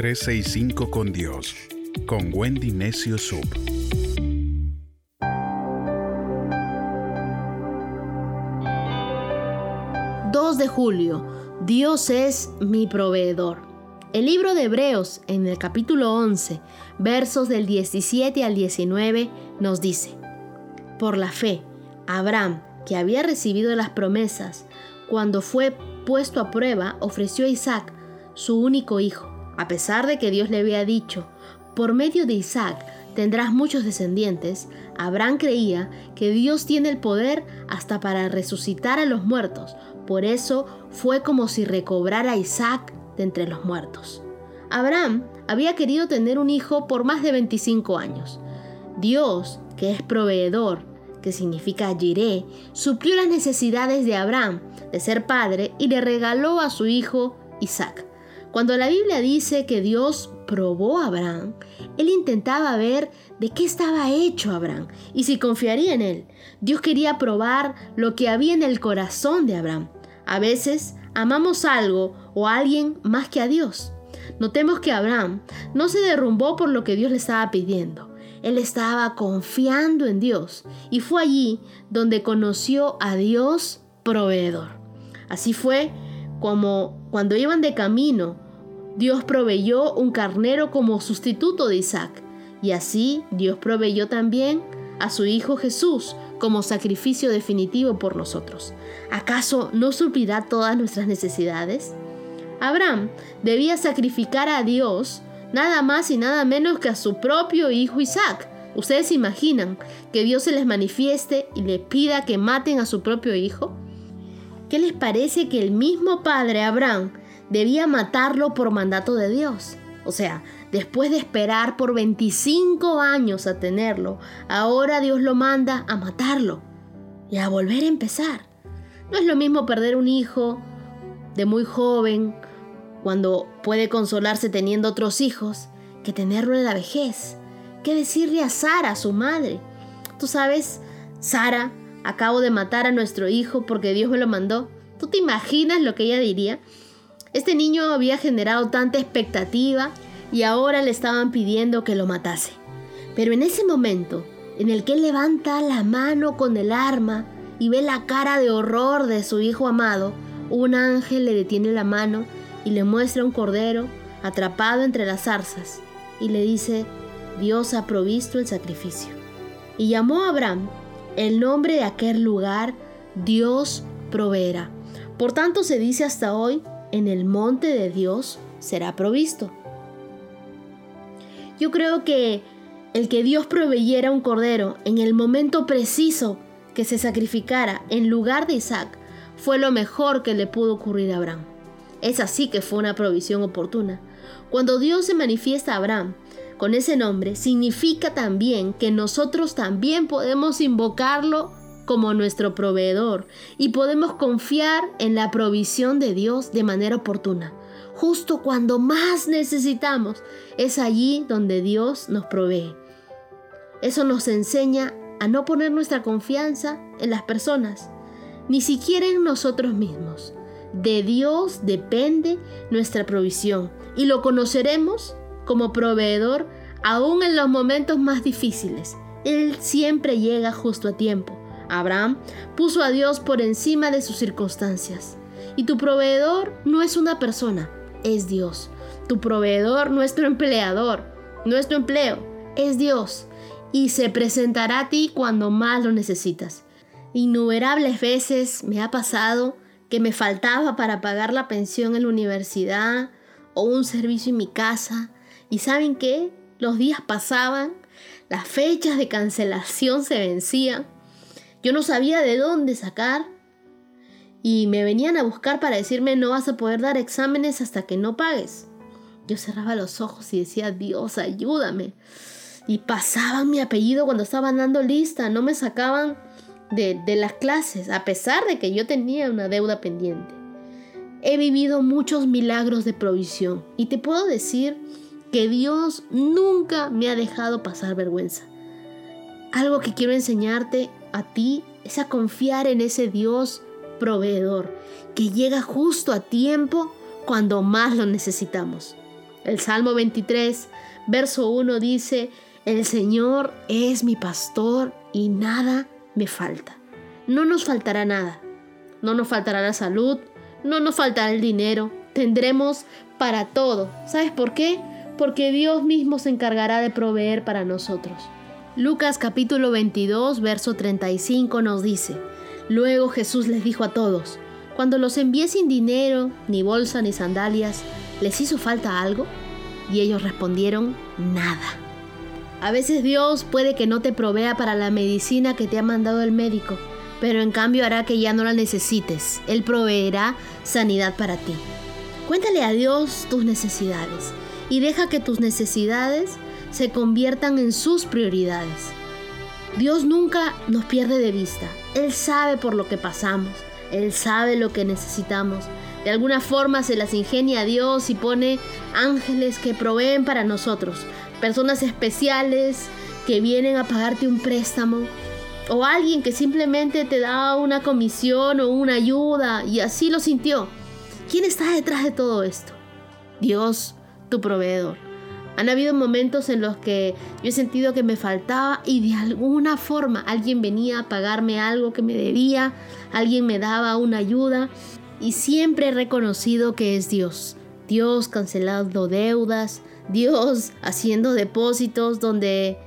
365 con Dios, con Wendy Necio Sub. de julio, Dios es mi proveedor. El libro de Hebreos, en el capítulo 11, versos del 17 al 19, nos dice, Por la fe, Abraham, que había recibido las promesas, cuando fue puesto a prueba, ofreció a Isaac, su único hijo, a pesar de que Dios le había dicho, por medio de Isaac tendrás muchos descendientes, Abraham creía que Dios tiene el poder hasta para resucitar a los muertos, por eso fue como si recobrara a Isaac de entre los muertos. Abraham había querido tener un hijo por más de 25 años. Dios, que es proveedor, que significa Jiré, suplió las necesidades de Abraham de ser padre y le regaló a su hijo Isaac. Cuando la Biblia dice que Dios probó a Abraham, él intentaba ver de qué estaba hecho Abraham y si confiaría en él. Dios quería probar lo que había en el corazón de Abraham. A veces amamos algo o a alguien más que a Dios. Notemos que Abraham no se derrumbó por lo que Dios le estaba pidiendo. Él estaba confiando en Dios y fue allí donde conoció a Dios proveedor. Así fue como cuando iban de camino, Dios proveyó un carnero como sustituto de Isaac. Y así Dios proveyó también a su Hijo Jesús como sacrificio definitivo por nosotros. ¿Acaso no suplirá todas nuestras necesidades? Abraham debía sacrificar a Dios nada más y nada menos que a su propio hijo Isaac. ¿Ustedes imaginan que Dios se les manifieste y le pida que maten a su propio hijo? ¿Qué les parece que el mismo padre Abraham debía matarlo por mandato de Dios? O sea, después de esperar por 25 años a tenerlo, ahora Dios lo manda a matarlo y a volver a empezar. No es lo mismo perder un hijo de muy joven, cuando puede consolarse teniendo otros hijos, que tenerlo en la vejez. ¿Qué decirle a Sara, su madre? Tú sabes, Sara, acabo de matar a nuestro hijo porque Dios me lo mandó. ¿Tú te imaginas lo que ella diría? Este niño había generado tanta expectativa y ahora le estaban pidiendo que lo matase. Pero en ese momento, en el que levanta la mano con el arma y ve la cara de horror de su hijo amado, un ángel le detiene la mano y le muestra un cordero atrapado entre las zarzas y le dice, Dios ha provisto el sacrificio. Y llamó a Abraham el nombre de aquel lugar, Dios proveerá. Por tanto se dice hasta hoy, en el monte de Dios será provisto. Yo creo que el que Dios proveyera un cordero en el momento preciso que se sacrificara en lugar de Isaac fue lo mejor que le pudo ocurrir a Abraham. Es así que fue una provisión oportuna. Cuando Dios se manifiesta a Abraham con ese nombre, significa también que nosotros también podemos invocarlo como nuestro proveedor y podemos confiar en la provisión de Dios de manera oportuna justo cuando más necesitamos, es allí donde Dios nos provee. Eso nos enseña a no poner nuestra confianza en las personas, ni siquiera en nosotros mismos. De Dios depende nuestra provisión y lo conoceremos como proveedor aún en los momentos más difíciles. Él siempre llega justo a tiempo. Abraham puso a Dios por encima de sus circunstancias. Y tu proveedor no es una persona, es Dios. Tu proveedor, nuestro empleador, nuestro empleo, es Dios. Y se presentará a ti cuando más lo necesitas. Innumerables veces me ha pasado que me faltaba para pagar la pensión en la universidad o un servicio en mi casa. ¿Y saben qué? Los días pasaban, las fechas de cancelación se vencían. Yo no sabía de dónde sacar y me venían a buscar para decirme no vas a poder dar exámenes hasta que no pagues. Yo cerraba los ojos y decía, Dios, ayúdame. Y pasaban mi apellido cuando estaban dando lista, no me sacaban de, de las clases, a pesar de que yo tenía una deuda pendiente. He vivido muchos milagros de provisión y te puedo decir que Dios nunca me ha dejado pasar vergüenza. Algo que quiero enseñarte a ti es a confiar en ese Dios proveedor que llega justo a tiempo cuando más lo necesitamos. El Salmo 23, verso 1 dice, el Señor es mi pastor y nada me falta. No nos faltará nada. No nos faltará la salud, no nos faltará el dinero. Tendremos para todo. ¿Sabes por qué? Porque Dios mismo se encargará de proveer para nosotros. Lucas capítulo 22, verso 35 nos dice, Luego Jesús les dijo a todos, cuando los envié sin dinero, ni bolsa, ni sandalias, ¿les hizo falta algo? Y ellos respondieron, nada. A veces Dios puede que no te provea para la medicina que te ha mandado el médico, pero en cambio hará que ya no la necesites. Él proveerá sanidad para ti. Cuéntale a Dios tus necesidades y deja que tus necesidades se conviertan en sus prioridades. Dios nunca nos pierde de vista. Él sabe por lo que pasamos. Él sabe lo que necesitamos. De alguna forma se las ingenia a Dios y pone ángeles que proveen para nosotros. Personas especiales que vienen a pagarte un préstamo. O alguien que simplemente te da una comisión o una ayuda y así lo sintió. ¿Quién está detrás de todo esto? Dios, tu proveedor. Han habido momentos en los que yo he sentido que me faltaba y de alguna forma alguien venía a pagarme algo que me debía, alguien me daba una ayuda y siempre he reconocido que es Dios. Dios cancelando deudas, Dios haciendo depósitos donde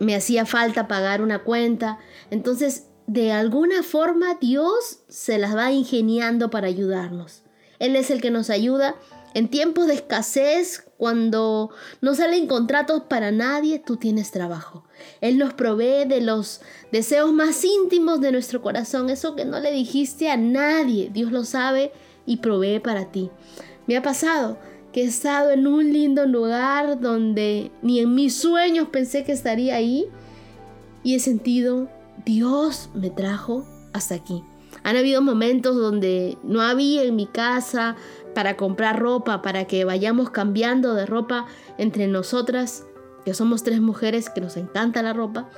me hacía falta pagar una cuenta. Entonces, de alguna forma Dios se las va ingeniando para ayudarnos. Él es el que nos ayuda en tiempos de escasez, cuando no salen contratos para nadie, tú tienes trabajo. Él nos provee de los deseos más íntimos de nuestro corazón, eso que no le dijiste a nadie. Dios lo sabe y provee para ti. Me ha pasado que he estado en un lindo lugar donde ni en mis sueños pensé que estaría ahí y he sentido, Dios me trajo hasta aquí. Han habido momentos donde no había en mi casa para comprar ropa, para que vayamos cambiando de ropa entre nosotras, que somos tres mujeres que nos encanta la ropa.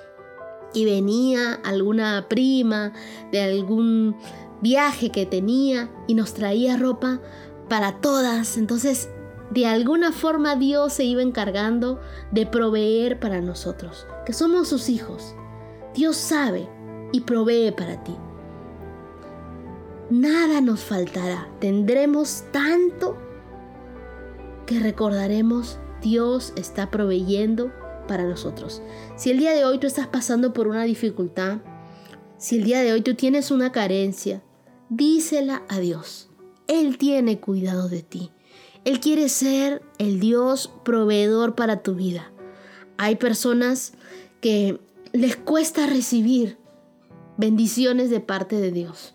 Y venía alguna prima de algún viaje que tenía y nos traía ropa para todas. Entonces, de alguna forma Dios se iba encargando de proveer para nosotros, que somos sus hijos. Dios sabe y provee para ti nada nos faltará. Tendremos tanto que recordaremos Dios está proveyendo para nosotros. Si el día de hoy tú estás pasando por una dificultad, si el día de hoy tú tienes una carencia, dísela a Dios. Él tiene cuidado de ti. Él quiere ser el Dios proveedor para tu vida. Hay personas que les cuesta recibir bendiciones de parte de Dios.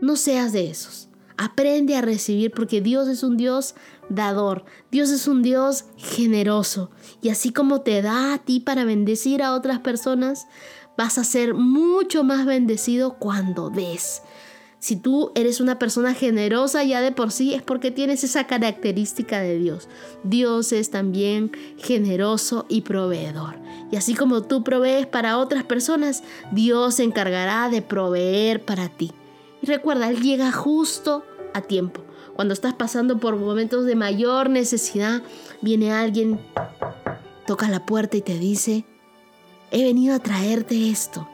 No seas de esos. Aprende a recibir porque Dios es un Dios dador. Dios es un Dios generoso. Y así como te da a ti para bendecir a otras personas, vas a ser mucho más bendecido cuando des. Si tú eres una persona generosa ya de por sí es porque tienes esa característica de Dios. Dios es también generoso y proveedor. Y así como tú provees para otras personas, Dios se encargará de proveer para ti. Y recuerda, Él llega justo a tiempo. Cuando estás pasando por momentos de mayor necesidad, viene alguien, toca la puerta y te dice, he venido a traerte esto.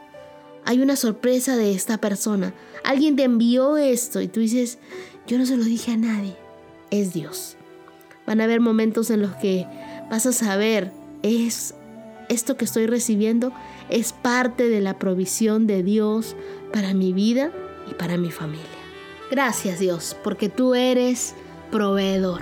Hay una sorpresa de esta persona. Alguien te envió esto y tú dices, yo no se lo dije a nadie. Es Dios. Van a haber momentos en los que vas a saber, es esto que estoy recibiendo es parte de la provisión de Dios para mi vida y para mi familia. Gracias Dios, porque tú eres proveedor.